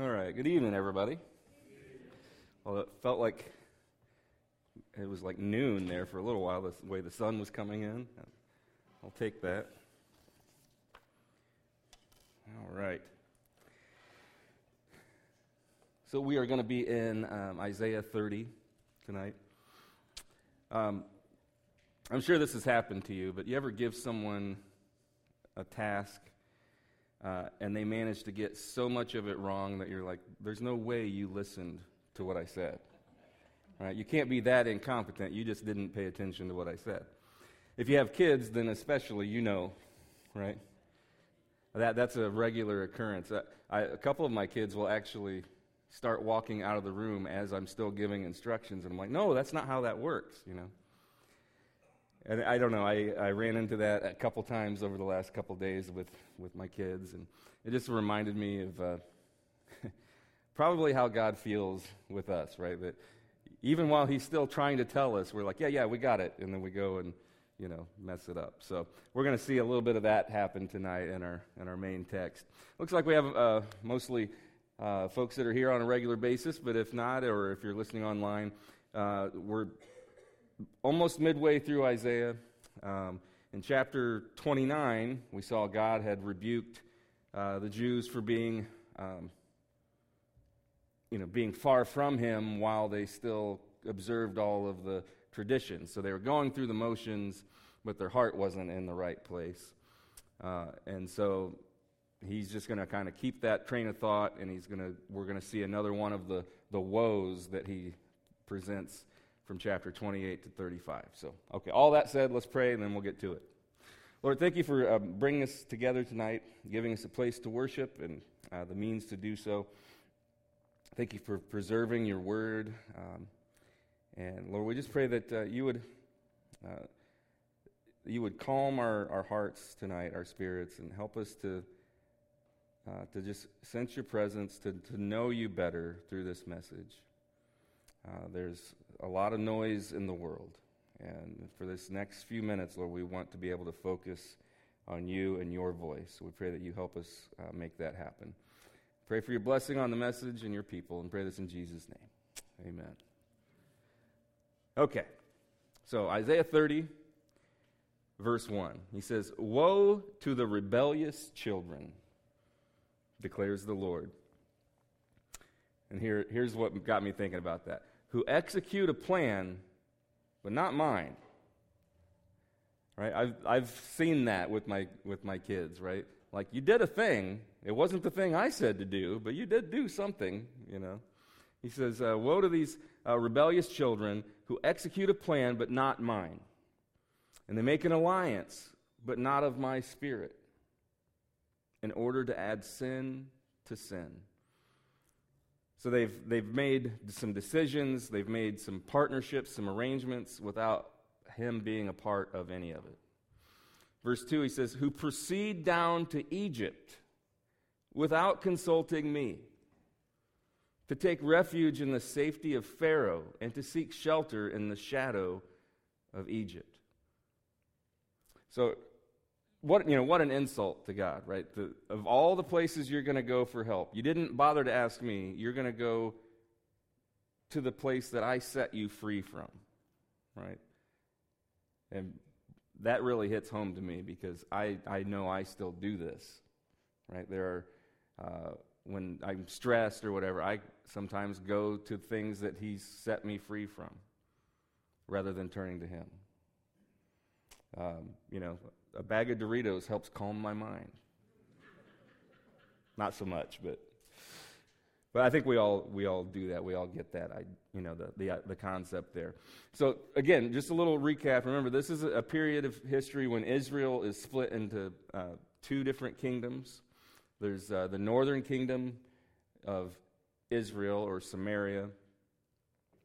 All right. Good evening, everybody. Well, it felt like it was like noon there for a little while, the way the sun was coming in. I'll take that. All right. So we are going to be in um, Isaiah 30 tonight. Um, I'm sure this has happened to you, but you ever give someone a task uh, and they manage to get so much of it wrong that you're like, there's no way you listened to what I said. Right? You can't be that incompetent. You just didn't pay attention to what I said. If you have kids, then especially you know, right? That, that's a regular occurrence. I, a couple of my kids will actually start walking out of the room as I'm still giving instructions, and I'm like, no, that's not how that works, you know. And I don't know, I, I ran into that a couple times over the last couple days with, with my kids, and it just reminded me of uh, probably how God feels with us, right? That even while He's still trying to tell us, we're like, yeah, yeah, we got it. And then we go and, you know, mess it up. So we're going to see a little bit of that happen tonight in our, in our main text. Looks like we have uh, mostly uh, folks that are here on a regular basis, but if not, or if you're listening online, uh, we're almost midway through Isaiah. Um, in chapter 29, we saw God had rebuked uh, the Jews for being, um, you know, being far from Him while they still observed all of the traditions. So they were going through the motions, but their heart wasn't in the right place. Uh, and so he's just going to kind of keep that train of thought, and he's going to we're going to see another one of the the woes that he presents from chapter 28 to 35. So, okay, all that said, let's pray and then we'll get to it. Lord, thank you for uh, bringing us together tonight, giving us a place to worship and uh, the means to do so. Thank you for preserving your word. Um, and Lord, we just pray that uh, you would. Uh, you would calm our, our hearts tonight, our spirits, and help us to, uh, to just sense your presence, to, to know you better through this message. Uh, there's a lot of noise in the world. And for this next few minutes, Lord, we want to be able to focus on you and your voice. We pray that you help us uh, make that happen. Pray for your blessing on the message and your people, and pray this in Jesus' name. Amen. Okay, so Isaiah 30, verse 1. He says, Woe to the rebellious children, declares the Lord. And here, here's what got me thinking about that who execute a plan, but not mine. Right? I've, I've seen that with my, with my kids, right? Like, you did a thing. It wasn't the thing I said to do, but you did do something, you know. He says, uh, Woe to these uh, rebellious children who execute a plan, but not mine. And they make an alliance, but not of my spirit, in order to add sin to sin. So they've, they've made some decisions, they've made some partnerships, some arrangements without him being a part of any of it. Verse 2, he says, Who proceed down to Egypt without consulting me, to take refuge in the safety of Pharaoh, and to seek shelter in the shadow of Egypt. So what, you know, what an insult to God, right? The, of all the places you're going to go for help, you didn't bother to ask me. You're going to go to the place that I set you free from, right? And that really hits home to me because I, I know I still do this, right? There are, uh, when I'm stressed or whatever, I sometimes go to things that He's set me free from rather than turning to Him. Um, you know, a bag of Doritos helps calm my mind. Not so much, but but I think we all we all do that. We all get that. I you know the the, the concept there. So again, just a little recap. Remember, this is a period of history when Israel is split into uh, two different kingdoms. There's uh, the northern kingdom of Israel or Samaria,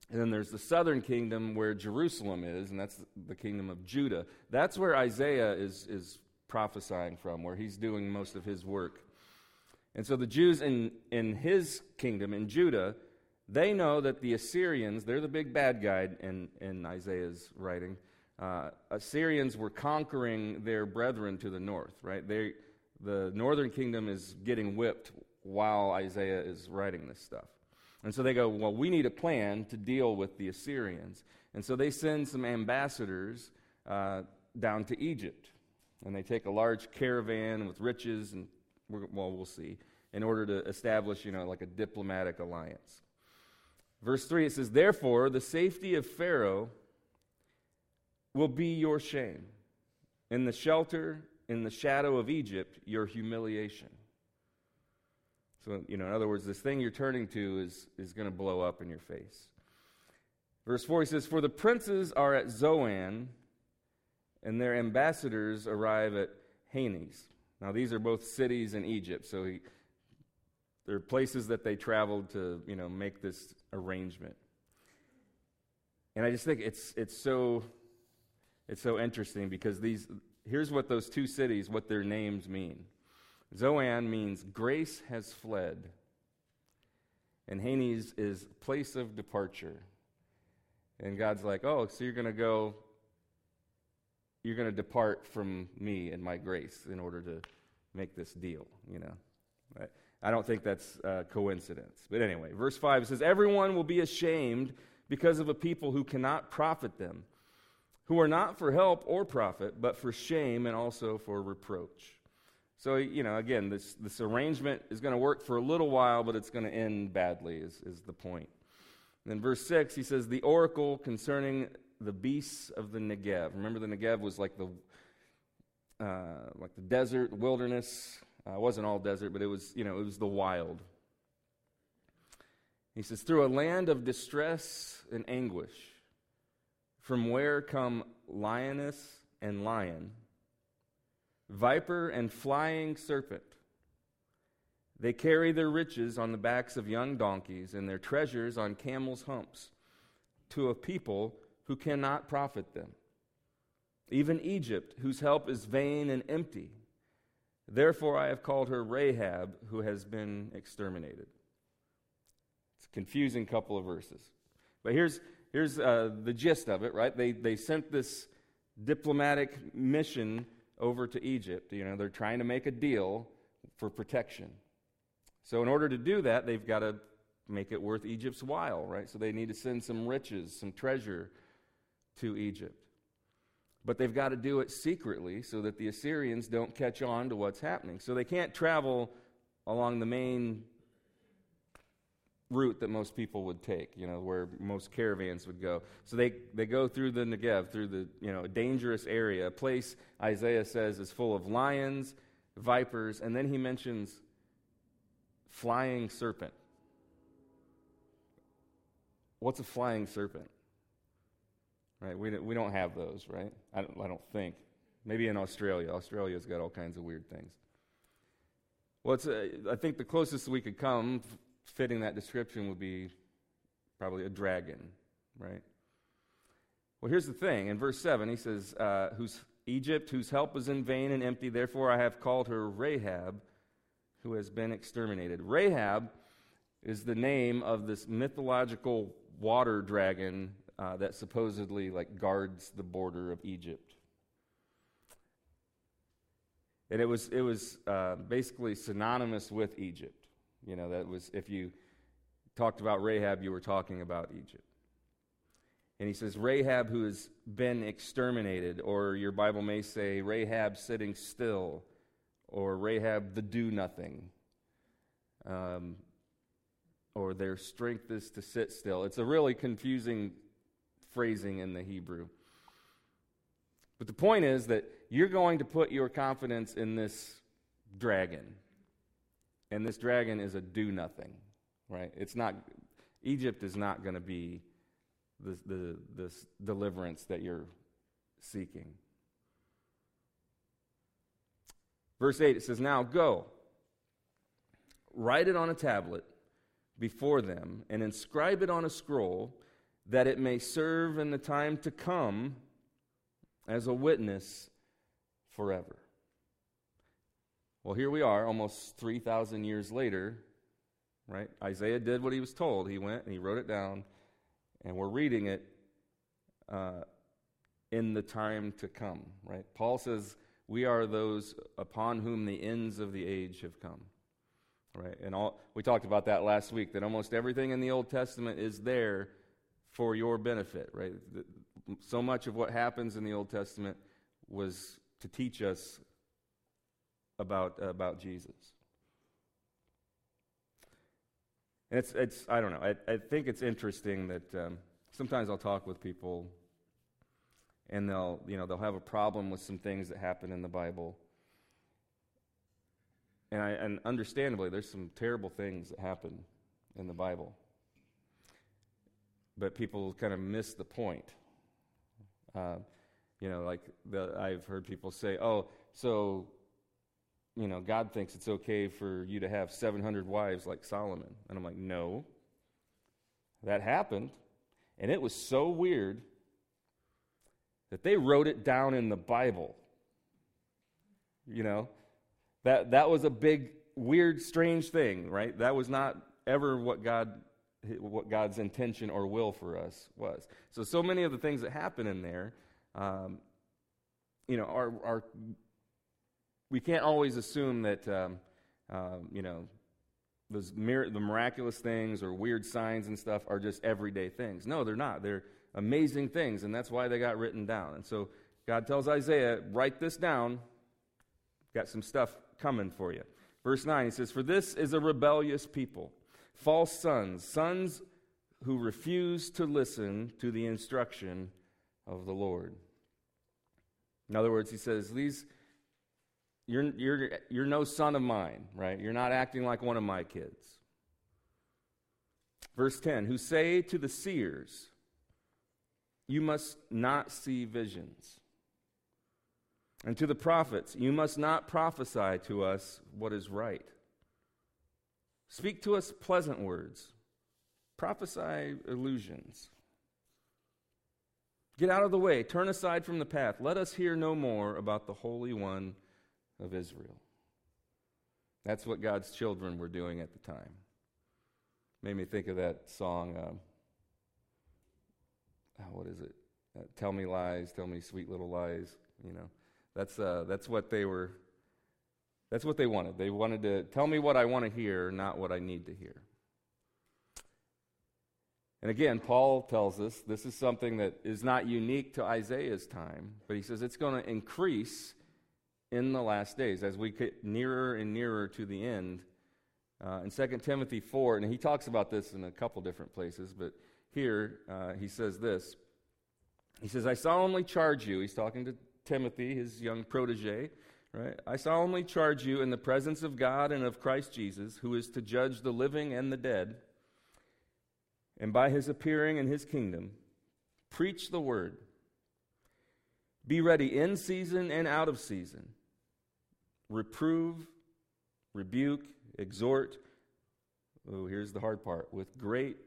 and then there's the southern kingdom where Jerusalem is, and that's the kingdom of Judah. That's where Isaiah is, is prophesying from, where he's doing most of his work. And so the Jews in, in his kingdom, in Judah, they know that the Assyrians, they're the big bad guy in, in Isaiah's writing. Uh, Assyrians were conquering their brethren to the north, right? They, the northern kingdom is getting whipped while Isaiah is writing this stuff. And so they go, Well, we need a plan to deal with the Assyrians. And so they send some ambassadors uh, down to Egypt. And they take a large caravan with riches, and well, we'll see, in order to establish, you know, like a diplomatic alliance. Verse 3, it says, Therefore, the safety of Pharaoh will be your shame. In the shelter, in the shadow of Egypt, your humiliation. So, you know, in other words, this thing you're turning to is, is going to blow up in your face. Verse 4, he says, For the princes are at Zoan, and their ambassadors arrive at Hanes. Now, these are both cities in Egypt, so he, they're places that they traveled to, you know, make this arrangement. And I just think it's, it's, so, it's so interesting because these, here's what those two cities, what their names mean. Zoan means grace has fled, and Hanes is place of departure. And God's like, oh, so you're going to go, you're going to depart from me and my grace in order to make this deal, you know. Right? I don't think that's a coincidence. But anyway, verse 5 says, Everyone will be ashamed because of a people who cannot profit them, who are not for help or profit, but for shame and also for reproach. So, you know, again, this, this arrangement is going to work for a little while, but it's going to end badly, is, is the point. And then verse 6, he says, The oracle concerning the beasts of the Negev. Remember, the Negev was like the, uh, like the desert, wilderness. Uh, it wasn't all desert, but it was, you know, it was the wild. He says, Through a land of distress and anguish, from where come lioness and lion viper and flying serpent. They carry their riches on the backs of young donkeys and their treasures on camels' humps to a people who cannot profit them. Even Egypt, whose help is vain and empty. Therefore, I have called her Rahab, who has been exterminated. It's a confusing couple of verses. But here's, here's uh, the gist of it, right? They, they sent this diplomatic mission over to Egypt. You know, they're trying to make a deal for protection. So, in order to do that, they've got to make it worth Egypt's while, right? So, they need to send some riches, some treasure to Egypt. But they've got to do it secretly so that the Assyrians don't catch on to what's happening. So, they can't travel along the main route that most people would take, you know, where most caravans would go. So they, they go through the Negev, through the, you know, dangerous area, a place Isaiah says is full of lions, vipers, and then he mentions flying serpent. What's a flying serpent? Right? We, we don't have those, right? I don't, I don't think. Maybe in Australia. Australia's got all kinds of weird things. Well, a, uh, I think the closest we could come fitting that description would be probably a dragon, right? Well, here's the thing. In verse 7, he says, uh, whose Egypt, whose help is in vain and empty, therefore I have called her Rahab, who has been exterminated. Rahab is the name of this mythological water dragon uh, that supposedly like guards the border of Egypt. And it was, it was uh, basically synonymous with Egypt. You know, that was, if you talked about Rahab, you were talking about Egypt. And he says, Rahab who has been exterminated, or your Bible may say, Rahab sitting still, or Rahab the do nothing, um, or their strength is to sit still. It's a really confusing phrasing in the Hebrew. But the point is that you're going to put your confidence in this dragon. And this dragon is a do nothing, right? It's not, Egypt is not going to be the, the, this deliverance that you're seeking. Verse 8, it says, Now go, write it on a tablet before them, and inscribe it on a scroll, that it may serve in the time to come as a witness forever. Well, here we are, almost 3,000 years later, right? Isaiah did what he was told. He went and he wrote it down, and we're reading it uh, in the time to come, right? Paul says, We are those upon whom the ends of the age have come. right? And all, we talked about that last week, that almost everything in the Old Testament is there for your benefit, right? So much of what happens in the Old Testament was to teach us about, about Jesus. And it's, it's I don't know, I, I think it's interesting that um, sometimes I'll talk with people and they'll, you know, they'll have a problem with some things that happen in the Bible. And, I, and understandably, there's some terrible things that happen in the Bible. But people kind of miss the point. Uh, you know, like the, I've heard people say, oh, so, you know, God thinks it's okay for you to have 700 wives like Solomon. And I'm like, no. That happened. And it was so weird that they wrote it down in the Bible. You know, that, that was a big, weird, strange thing, right? That was not ever what God what God's intention or will for us was. So, so many of the things that happen in there, um, you know, are, are we can't always assume that, um, um, you know, those mir- the miraculous things or weird signs and stuff are just everyday things. No, they're not. They're amazing things, and that's why they got written down. And so God tells Isaiah, write this down. Got some stuff coming for you. Verse 9, he says, For this is a rebellious people, false sons, sons who refuse to listen to the instruction of the Lord. In other words, he says, These you're, you're, you're no son of mine, right? You're not acting like one of my kids. Verse 10 Who say to the seers, You must not see visions. And to the prophets, You must not prophesy to us what is right. Speak to us pleasant words, prophesy illusions. Get out of the way, turn aside from the path. Let us hear no more about the Holy One of Israel. That's what God's children were doing at the time. Made me think of that song. Uh, what is it? Uh, tell me lies, tell me sweet little lies. You know, that's uh, that's what they were. That's what they wanted. They wanted to tell me what I want to hear, not what I need to hear. And again, Paul tells us this is something that is not unique to Isaiah's time, but he says it's going to increase in the last days as we get nearer and nearer to the end. Uh, in 2 Timothy 4, and he talks about this in a couple different places, but here uh, he says this. He says, I solemnly charge you, he's talking to Timothy, his young protege, right? I solemnly charge you in the presence of God and of Christ Jesus, who is to judge the living and the dead, and by his appearing in his kingdom, preach the word. Be ready in season and out of season reprove, rebuke, exhort. Oh, here's the hard part with great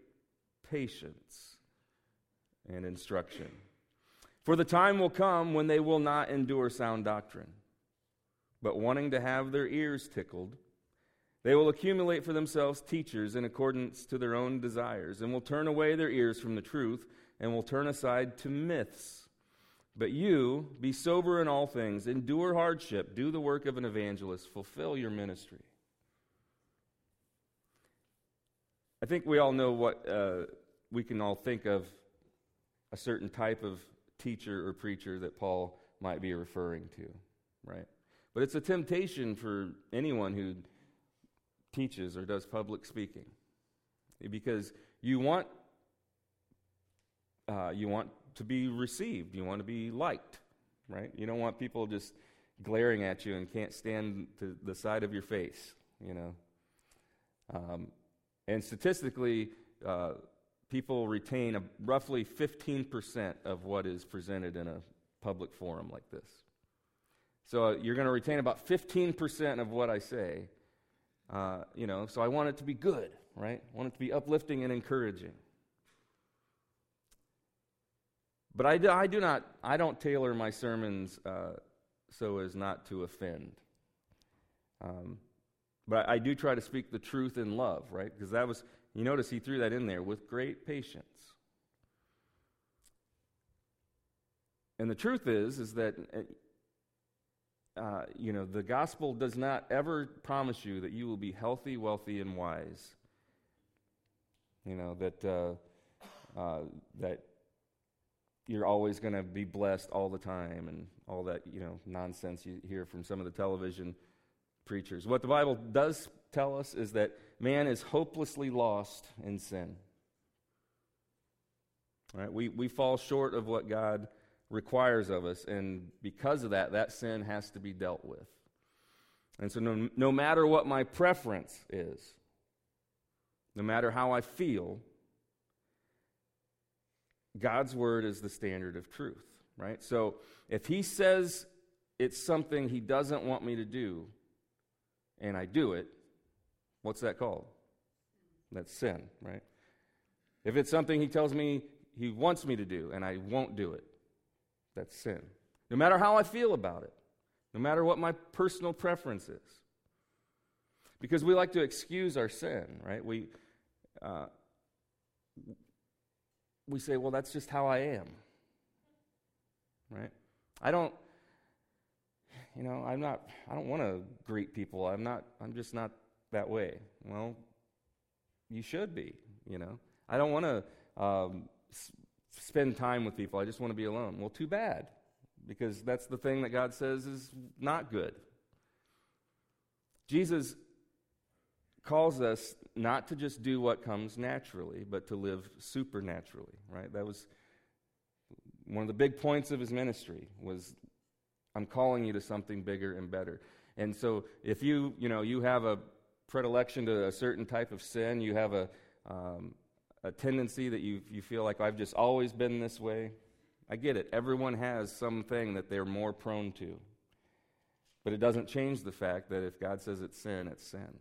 patience and instruction. For the time will come when they will not endure sound doctrine, but wanting to have their ears tickled, they will accumulate for themselves teachers in accordance to their own desires, and will turn away their ears from the truth, and will turn aside to myths. But you, be sober in all things, endure hardship, do the work of an evangelist, fulfill your ministry. I think we all know what uh, we can all think of a certain type of teacher or preacher that Paul might be referring to, right? But it's a temptation for anyone who teaches or does public speaking because you want uh, you want to be received. You want to be liked, right? You don't want people just glaring at you and can't stand to the side of your face, you know. Um, and statistically, uh, people retain a, roughly 15% of what is presented in a public forum like this. So uh, you're going to retain about 15% of what I say. Uh, you know, so I want it to be good, right? I want it to be uplifting and encouraging. But I do, I do not, I don't tailor my sermons uh, so as not to offend. Um, but I, I, do try to speak the truth in love, right? Because that was, you notice he threw that in there with great patience. And the truth is, is that uh, uh, you know, the gospel does not ever promise you that you will be healthy, wealthy, and wise. You know, that, uh, uh, that you're always going to be blessed all the time and all that, you know, nonsense you hear from some of the television preachers. What the Bible does tell us is that man is hopelessly lost in sin. Right? We, we fall short of what God requires of us, and because of that, that sin has to be dealt with. And so, no, no matter what my preference is, no matter how I feel, God's word is the standard of truth, right? So, if He says it's something He doesn't want me to do, and I do it, what's that called? That's sin, right? If it's something He tells me He wants me to do, and I won't do it, that's sin. No matter how I feel about it, no matter what my personal preference is. Because we like to excuse our sin, right? We, uh, we say, well, that's just how I am, right? I don't, you know, I'm not, I don't want to greet people. I'm not, I'm just not that way. Well, you should be, you know. I don't want to um, spend time with people. I just want to be alone. Well, too bad, because that's the thing that God says is not good. Jesus calls us not to just do what comes naturally, but to live supernaturally, right? That was one of the big points of his ministry was I'm calling you to something bigger and better. And so if you, you know, you have a predilection to a certain type of sin, you have a, um, a tendency that you, you feel like I've just always been this way. I get it. Everyone has something that they're more prone to. But it doesn't change the fact that if God says it's sin, it's sin.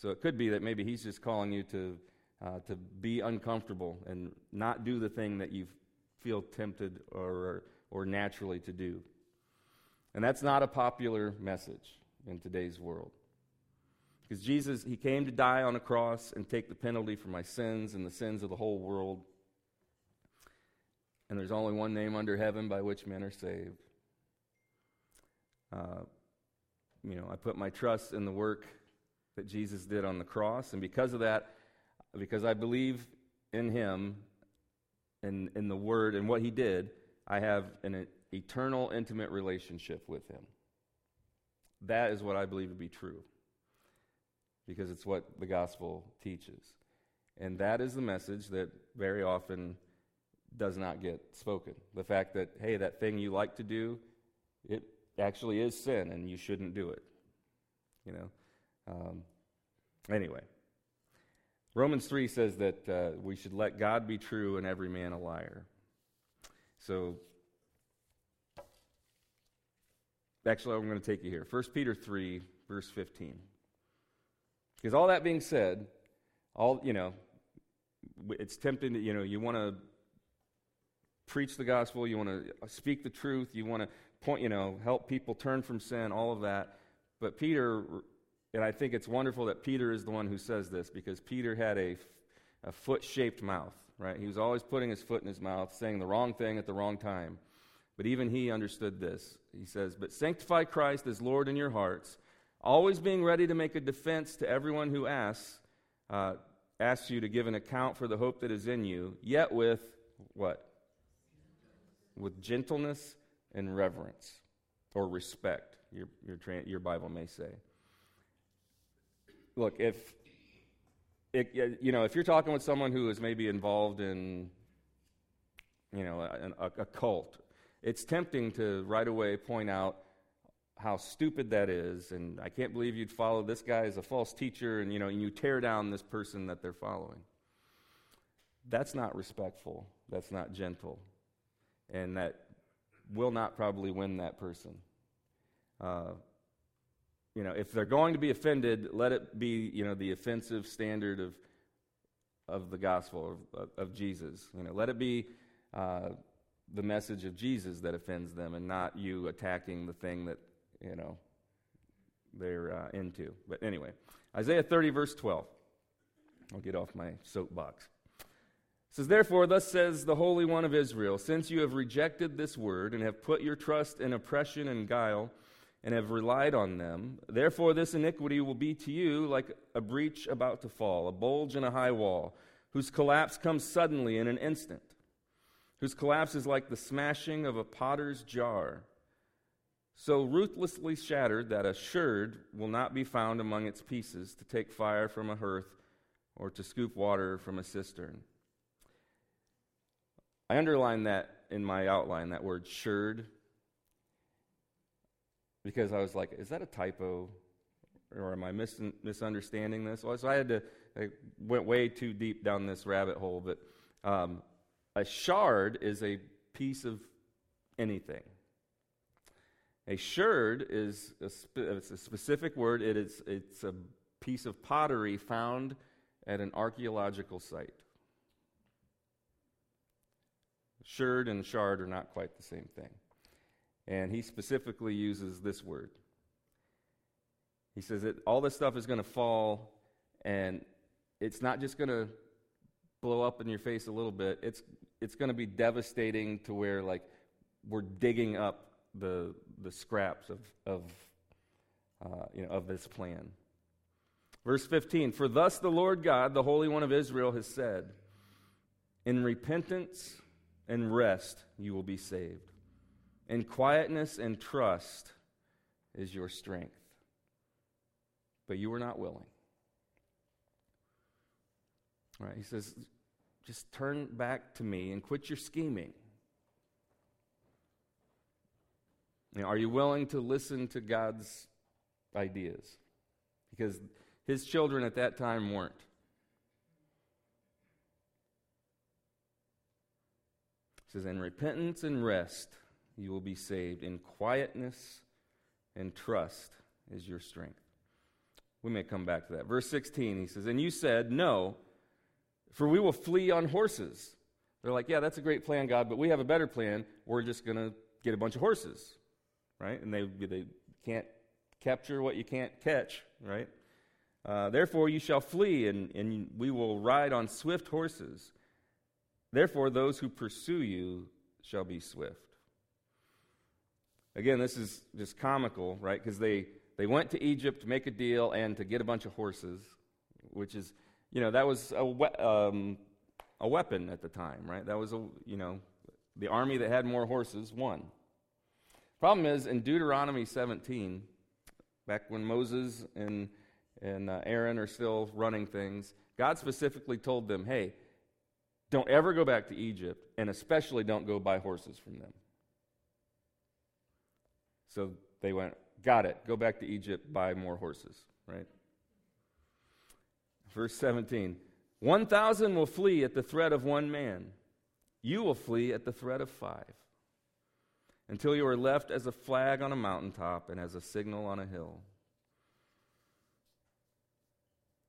So it could be that maybe He's just calling you to, uh, to be uncomfortable and not do the thing that you feel tempted or, or naturally to do. And that's not a popular message in today's world. Because Jesus, He came to die on a cross and take the penalty for my sins and the sins of the whole world. And there's only one name under heaven by which men are saved. Uh, you know, I put my trust in the work that Jesus did on the cross, and because of that, because I believe in Him and in the Word and what He did, I have an eternal, intimate relationship with Him. That is what I believe to be true because it's what the gospel teaches. And that is the message that very often does not get spoken. The fact that, hey, that thing you like to do, it actually is sin and you shouldn't do it. You know? Um, anyway, Romans 3 says that uh, we should let God be true and every man a liar. So, actually, I'm going to take you here. 1 Peter 3, verse 15. Because all that being said, all, you know, it's tempting to, you know, you want to preach the gospel, you want to speak the truth, you want to point, you know, help people turn from sin, all of that. But Peter, and I think it's wonderful that Peter is the one who says this because Peter had a, a foot shaped mouth, right? He was always putting his foot in his mouth, saying the wrong thing at the wrong time. But even he understood this. He says, But sanctify Christ as Lord in your hearts always being ready to make a defense to everyone who asks, uh, asks you to give an account for the hope that is in you, yet with what? With gentleness and reverence or respect, your, your, your Bible may say. Look, if it, you know, if you're talking with someone who is maybe involved in, you know, a, a, a cult, it's tempting to right away point out how stupid that is, and I can't believe you'd follow this guy as a false teacher, and you know, and you tear down this person that they're following. That's not respectful. That's not gentle, and that will not probably win that person. Uh, you know, if they're going to be offended, let it be you know the offensive standard of of the gospel of, of Jesus. You know, let it be. Uh, the message of Jesus that offends them and not you attacking the thing that you know, they're uh, into. But anyway, Isaiah 30, verse 12. I'll get off my soapbox. It says, Therefore, thus says the Holy One of Israel, since you have rejected this word and have put your trust in oppression and guile, and have relied on them, therefore this iniquity will be to you like a breach about to fall, a bulge in a high wall, whose collapse comes suddenly in an instant, whose collapse is like the smashing of a potter's jar. So ruthlessly shattered that a sherd will not be found among its pieces to take fire from a hearth or to scoop water from a cistern. I underline that in my outline, that word sherd, because I was like, is that a typo? Or am I mis- misunderstanding this? Well, so I had to, I went way too deep down this rabbit hole. But um, a shard is a piece of anything. A sherd is a, spe- it's a specific word. It is, it's a piece of pottery found at an archaeological site. Sherd and shard are not quite the same thing. And he specifically uses this word. He says that all this stuff is going to fall, and it's not just going to blow up in your face a little bit. It's, it's going to be devastating to where, like, we're digging up the, the scraps of, of, uh, you know, of this plan. Verse 15 For thus the Lord God, the Holy One of Israel, has said, In repentance and rest you will be saved. In quietness and trust is your strength. But you were not willing. Right, he says, just turn back to me and quit your scheming. You know, are you willing to listen to God's ideas? Because his children at that time weren't. He says, In repentance and rest you will be saved. In quietness and trust is your strength. We may come back to that. Verse 16, he says, And you said, No, for we will flee on horses. They're like, Yeah, that's a great plan, God, but we have a better plan. We're just going to get a bunch of horses, right? And they, they can't capture what you can't catch, right? Uh, Therefore, you shall flee, and, and we will ride on swift horses. Therefore, those who pursue you shall be swift. Again, this is just comical, right? Because they, they went to Egypt to make a deal and to get a bunch of horses, which is, you know, that was a, we- um, a weapon at the time, right? That was, a, you know, the army that had more horses won. Problem is, in Deuteronomy 17, back when Moses and, and uh, Aaron are still running things, God specifically told them, hey, don't ever go back to Egypt, and especially don't go buy horses from them. So they went, got it, go back to Egypt, buy more horses, right? Verse 17 1,000 will flee at the threat of one man, you will flee at the threat of five, until you are left as a flag on a mountaintop and as a signal on a hill.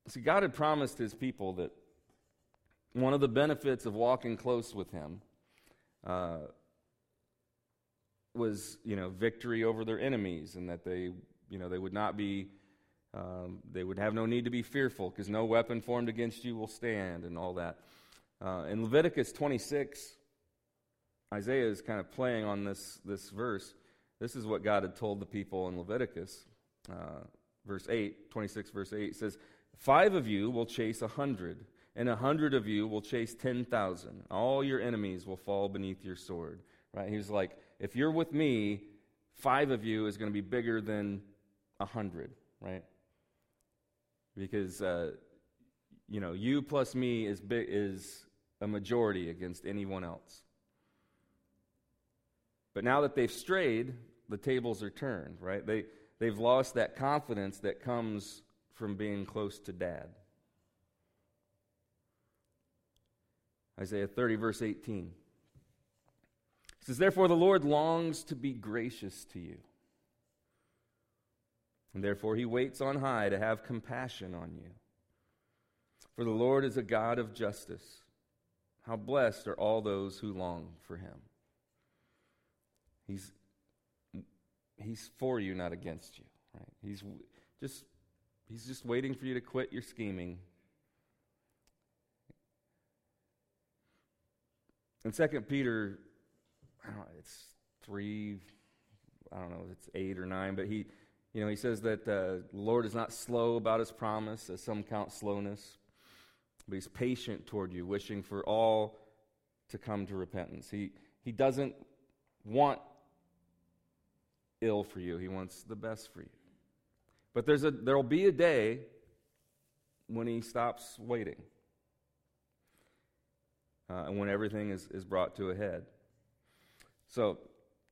See, God had promised his people that one of the benefits of walking close with him uh, was, you know, victory over their enemies, and that they, you know, they would not be, um, they would have no need to be fearful, because no weapon formed against you will stand, and all that. Uh, in Leviticus 26, Isaiah is kind of playing on this this verse. This is what God had told the people in Leviticus, uh, verse 8, 26, verse 8 says, Five of you will chase a hundred, and a hundred of you will chase ten thousand. All your enemies will fall beneath your sword. Right? He was like, if you're with me, five of you is going to be bigger than a hundred, right? Because uh, you know, you plus me is is a majority against anyone else. But now that they've strayed, the tables are turned, right? They they've lost that confidence that comes from being close to dad. Isaiah 30, verse 18. It says, Therefore the Lord longs to be gracious to you. And therefore he waits on high to have compassion on you. For the Lord is a God of justice. How blessed are all those who long for him. He's, he's for you, not against you. Right? He's just He's just waiting for you to quit your scheming. In 2 Peter, I don't know, it's 3, I don't know, it's 8 or 9, but he, you know, he says that uh, the Lord is not slow about his promise, as some count slowness, but he's patient toward you, wishing for all to come to repentance. He, he doesn't want ill for you, he wants the best for you. But there's a, there'll be a day when he stops waiting uh, and when everything is, is brought to a head. So,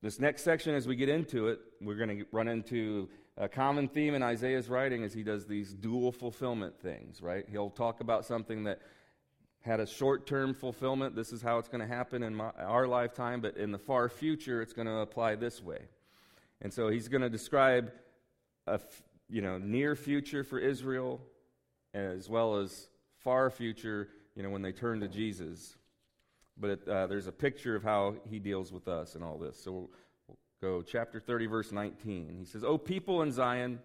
this next section, as we get into it, we're going to run into a common theme in Isaiah's writing as he does these dual fulfillment things, right? He'll talk about something that had a short term fulfillment. This is how it's going to happen in my, our lifetime, but in the far future, it's going to apply this way. And so he's going to describe a you know, near future for Israel as well as far future, you know, when they turn to Jesus. But it, uh, there's a picture of how he deals with us and all this. So we'll, we'll go chapter 30, verse 19. He says, O people in Zion,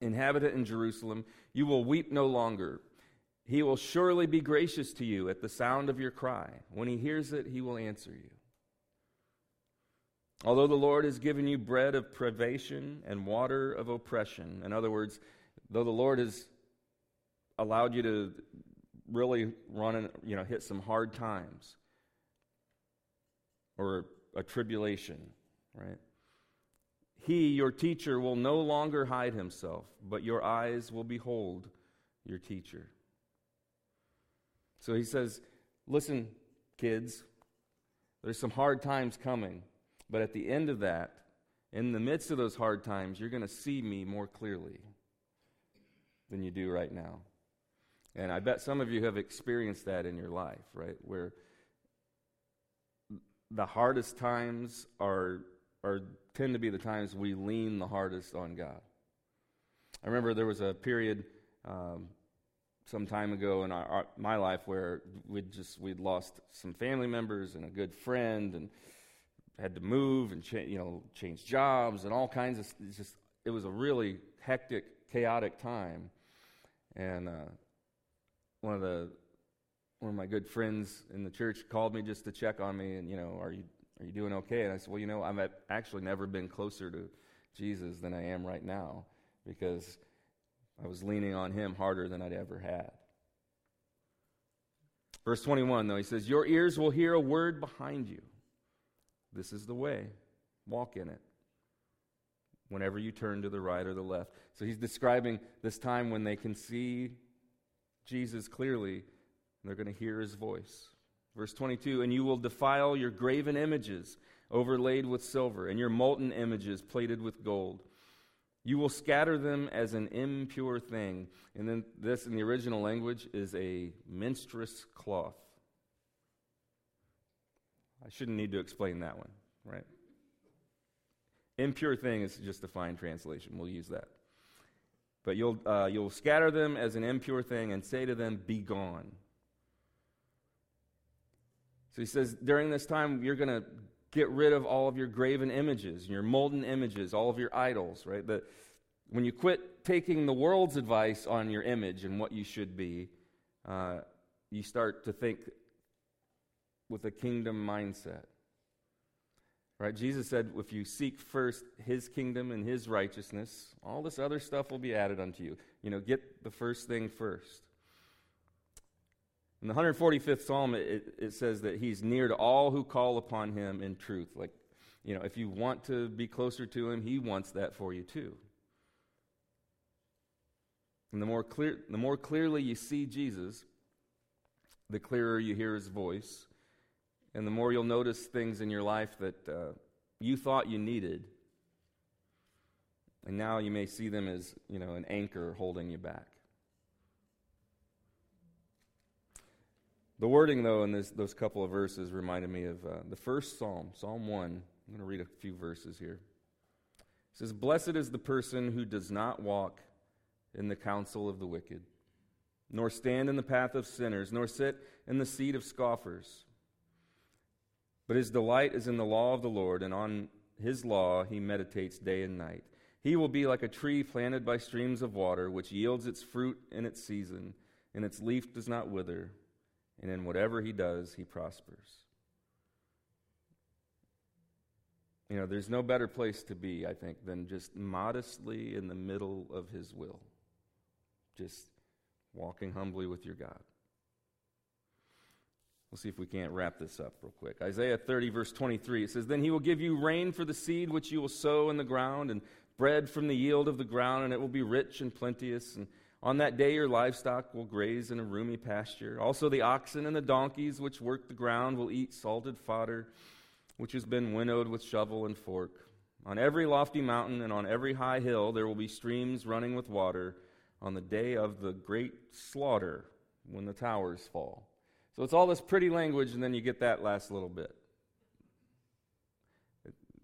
inhabitant in Jerusalem, you will weep no longer. He will surely be gracious to you at the sound of your cry. When he hears it, he will answer you. Although the Lord has given you bread of privation and water of oppression, in other words, though the Lord has allowed you to really running, you know hit some hard times or a tribulation, right? He, your teacher, will no longer hide himself, but your eyes will behold your teacher. So he says, Listen, kids, there's some hard times coming. But at the end of that, in the midst of those hard times, you're going to see me more clearly than you do right now. And I bet some of you have experienced that in your life, right? Where the hardest times are, are tend to be the times we lean the hardest on God. I remember there was a period um, some time ago in our, our, my life where we'd just we'd lost some family members and a good friend and had to move and cha- you know change jobs and all kinds of just it was a really hectic chaotic time and uh, one of the one of my good friends in the church called me just to check on me and you know are you are you doing okay and I said well you know I've actually never been closer to Jesus than I am right now because I was leaning on him harder than I'd ever had Verse 21, though, he says, Your ears will hear a word behind you this is the way. Walk in it. Whenever you turn to the right or the left. So he's describing this time when they can see Jesus clearly, they're going to hear his voice. Verse 22 And you will defile your graven images overlaid with silver, and your molten images plated with gold. You will scatter them as an impure thing. And then this in the original language is a menstruous cloth. I shouldn't need to explain that one, right? Impure thing is just a fine translation. We'll use that. But you'll, uh, you'll scatter them as an impure thing and say to them, Be gone. So he says, during this time, you're going to get rid of all of your graven images, your molten images, all of your idols, right? The, when you quit taking the world's advice on your image and what you should be, uh, you start to think with a kingdom mindset. Right? Jesus said, if you seek first his kingdom and his righteousness, all this other stuff will be added unto you. You know, get the first thing first. In the 145th Psalm, it, it says that he's near to all who call upon him in truth. Like, you know, if you want to be closer to him, he wants that for you too. And the more, clear, the more clearly you see Jesus, the clearer you hear his voice, and the more you'll notice things in your life that uh, you thought you needed, and now you may see them as, you know, an anchor holding you back. The wording, though, in this, those couple of verses reminded me of uh, the first psalm, Psalm 1. I'm going to read a few verses here. It says, Blessed is the person who does not walk in the counsel of the wicked, nor stand in the path of sinners, nor sit in the seat of scoffers. But his delight is in the law of the Lord, and on his law he meditates day and night. He will be like a tree planted by streams of water, which yields its fruit in its season, and its leaf does not wither, and in whatever he does, he prospers. You know, there's no better place to be, I think, than just modestly in the middle of his will. Just walking humbly with your God. We'll see if we can't wrap this up real quick. Isaiah 30, verse 23, it says, Then he will give you rain for the seed which you will sow in the ground, and bread from the yield of the ground, and it will be rich and plenteous. And on that day your livestock will graze in a roomy pasture. Also the oxen and the donkeys which work the ground will eat salted fodder, which has been winnowed with shovel and fork. On every lofty mountain and on every high hill there will be streams running with water on the day of the great slaughter when the towers fall. So it's all this pretty language, and then you get that last little bit.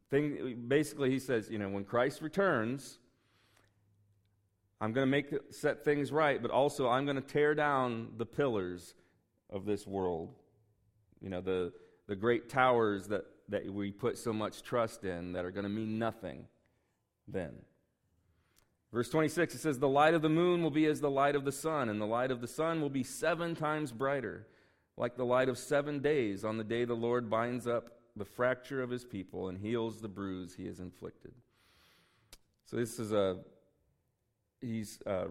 Thing, basically, he says, you know, when Christ returns, I'm going to make set things right, but also I'm going to tear down the pillars of this world. You know, the, the great towers that, that we put so much trust in that are going to mean nothing then. Verse 26, it says, The light of the moon will be as the light of the sun, and the light of the sun will be seven times brighter like the light of seven days on the day the Lord binds up the fracture of his people and heals the bruise he has inflicted. So, this is a, he's uh,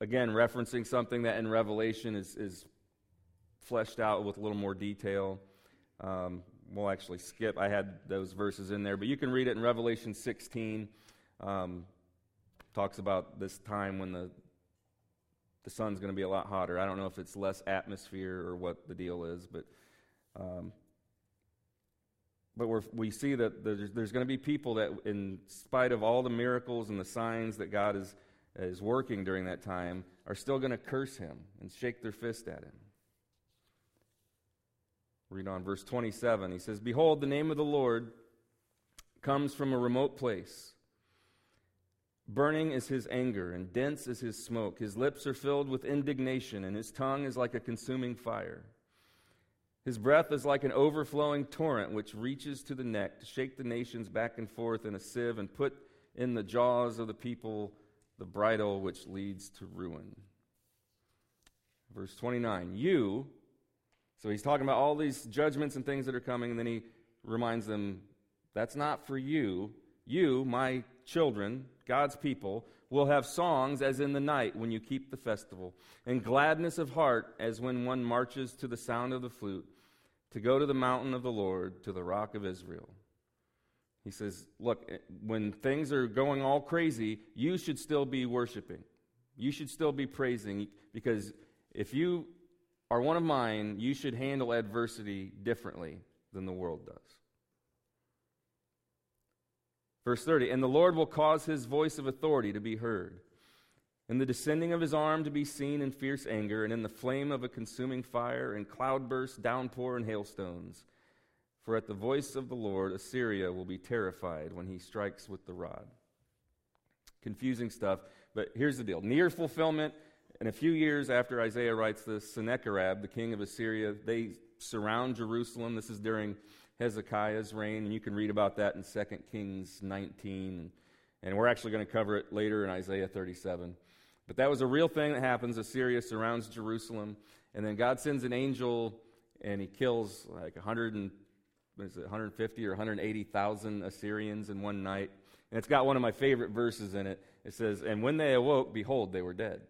again referencing something that in Revelation is, is fleshed out with a little more detail. Um, we'll actually skip, I had those verses in there, but you can read it in Revelation 16. Um, talks about this time when the the sun's going to be a lot hotter. I don't know if it's less atmosphere or what the deal is, but um, but we see that there's, there's going to be people that, in spite of all the miracles and the signs that God is, is working during that time, are still going to curse him and shake their fist at him. Read on verse 27. He says, Behold, the name of the Lord comes from a remote place. Burning is his anger, and dense is his smoke. His lips are filled with indignation, and his tongue is like a consuming fire. His breath is like an overflowing torrent which reaches to the neck to shake the nations back and forth in a sieve and put in the jaws of the people the bridle which leads to ruin. Verse 29 You, so he's talking about all these judgments and things that are coming, and then he reminds them, That's not for you. You, my children, God's people, will have songs as in the night when you keep the festival, and gladness of heart as when one marches to the sound of the flute, to go to the mountain of the Lord, to the rock of Israel. He says, Look, eh, when things are going all crazy, you should still be worshiping. You should still be praising, because if you are one of mine, you should handle adversity differently than the world does. Verse 30 And the Lord will cause his voice of authority to be heard, and the descending of his arm to be seen in fierce anger, and in the flame of a consuming fire, and cloudburst, downpour, and hailstones. For at the voice of the Lord, Assyria will be terrified when he strikes with the rod. Confusing stuff, but here's the deal near fulfillment. And a few years after Isaiah writes this, Sennacherib, the king of Assyria, they surround Jerusalem. This is during Hezekiah's reign, and you can read about that in 2 Kings 19. And we're actually going to cover it later in Isaiah 37. But that was a real thing that happens. Assyria surrounds Jerusalem, and then God sends an angel, and he kills like 100 and, what is it, 150 or 180,000 Assyrians in one night. And it's got one of my favorite verses in it. It says, And when they awoke, behold, they were dead.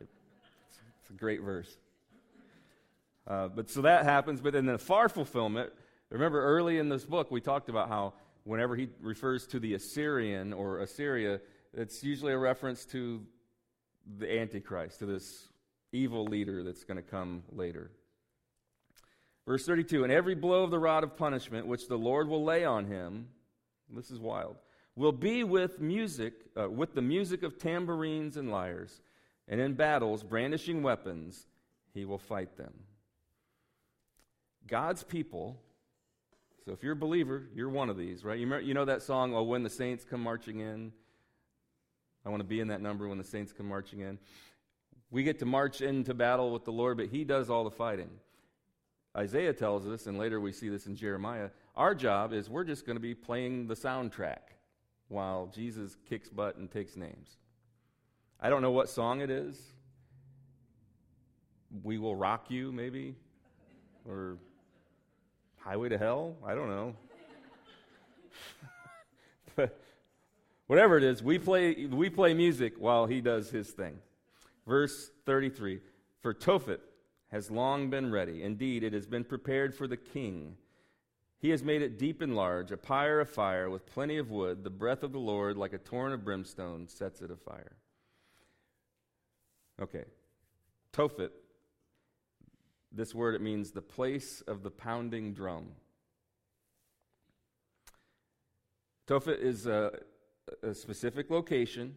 It's a great verse. Uh, but so that happens, but in the far fulfillment, Remember, early in this book, we talked about how whenever he refers to the Assyrian or Assyria, it's usually a reference to the Antichrist, to this evil leader that's going to come later. Verse 32 And every blow of the rod of punishment which the Lord will lay on him, this is wild, will be with music, uh, with the music of tambourines and lyres, and in battles, brandishing weapons, he will fight them. God's people so if you're a believer, you're one of these, right? You, remember, you know that song, Oh, When the Saints Come Marching In? I want to be in that number when the saints come marching in. We get to march into battle with the Lord, but He does all the fighting. Isaiah tells us, and later we see this in Jeremiah, our job is we're just going to be playing the soundtrack while Jesus kicks butt and takes names. I don't know what song it is. We Will Rock You, maybe? Or Highway to Hell? I don't know. but whatever it is, we play, we play music while he does his thing. Verse 33 For Tophet has long been ready. Indeed, it has been prepared for the king. He has made it deep and large, a pyre of fire with plenty of wood. The breath of the Lord, like a torrent of brimstone, sets it afire. Okay. Tophet. This word, it means the place of the pounding drum. Tophet is a, a specific location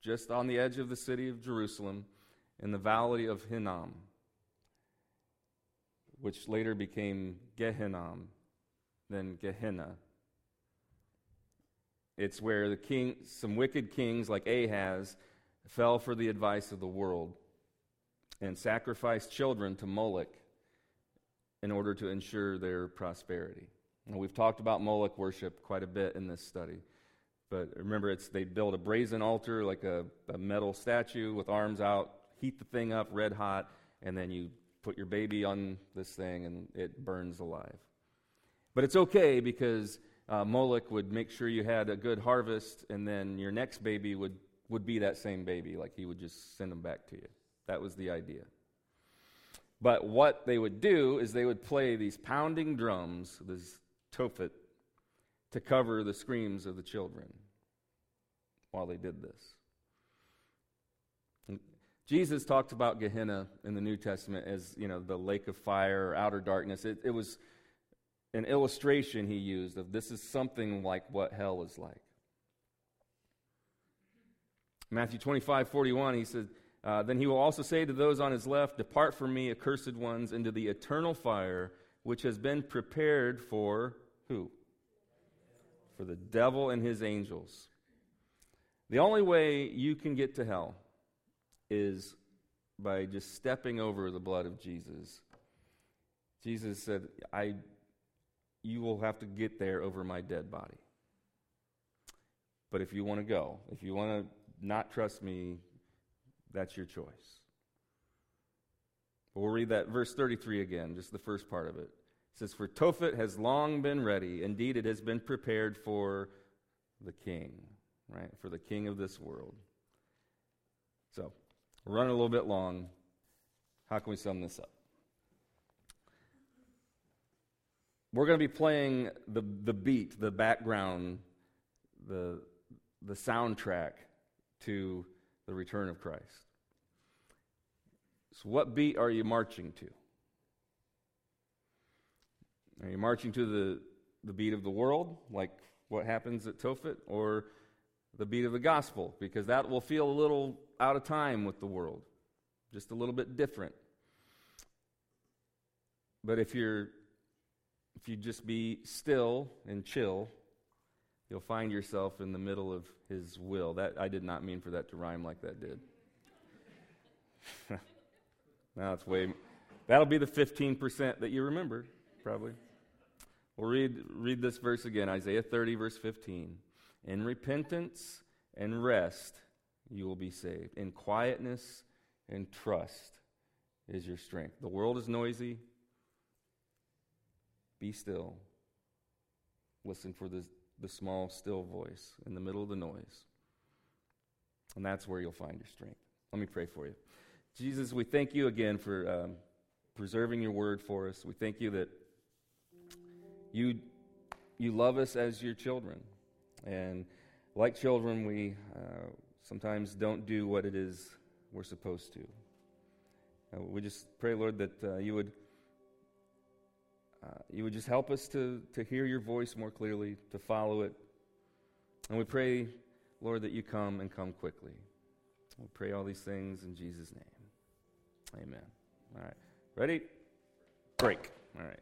just on the edge of the city of Jerusalem in the valley of Hinnom, which later became Gehinnom, then Gehenna. It's where the king, some wicked kings like Ahaz fell for the advice of the world and sacrificed children to Moloch in order to ensure their prosperity. And we've talked about Moloch worship quite a bit in this study. But remember, it's they build a brazen altar, like a, a metal statue with arms out, heat the thing up red hot, and then you put your baby on this thing and it burns alive. But it's okay because uh, Moloch would make sure you had a good harvest, and then your next baby would, would be that same baby. Like he would just send them back to you. That was the idea. But what they would do is they would play these pounding drums, this tophet, to cover the screams of the children while they did this. Jesus talked about Gehenna in the New Testament as, you know, the lake of fire, outer darkness. It, it was an illustration he used of this is something like what hell is like. Matthew 25, 41, he said, uh, Then he will also say to those on his left, Depart from me, accursed ones, into the eternal fire, which has been prepared for who? for the devil and his angels. The only way you can get to hell is by just stepping over the blood of Jesus. Jesus said, I, you will have to get there over my dead body. But if you want to go, if you want to not trust me, that's your choice. But we'll read that verse 33 again, just the first part of it. It says, For Tophet has long been ready. Indeed, it has been prepared for the king, right? For the king of this world. So, we're running a little bit long. How can we sum this up? We're going to be playing the, the beat, the background, the, the soundtrack to the return of Christ. So, what beat are you marching to? Are you marching to the, the beat of the world, like what happens at Tophet, or the beat of the gospel? Because that will feel a little out of time with the world, just a little bit different. But if you're if you just be still and chill, you'll find yourself in the middle of his will. That I did not mean for that to rhyme like that did. now it's way that'll be the 15% that you remember, probably. We'll read, read this verse again Isaiah 30, verse 15. In repentance and rest you will be saved. In quietness and trust is your strength. The world is noisy. Be still. Listen for the, the small, still voice in the middle of the noise. And that's where you'll find your strength. Let me pray for you. Jesus, we thank you again for um, preserving your word for us. We thank you that you, you love us as your children. And like children, we uh, sometimes don't do what it is we're supposed to. Uh, we just pray, Lord, that uh, you would. Uh, you would just help us to, to hear your voice more clearly, to follow it. And we pray, Lord, that you come and come quickly. We pray all these things in Jesus' name. Amen. All right. Ready? Break. All right.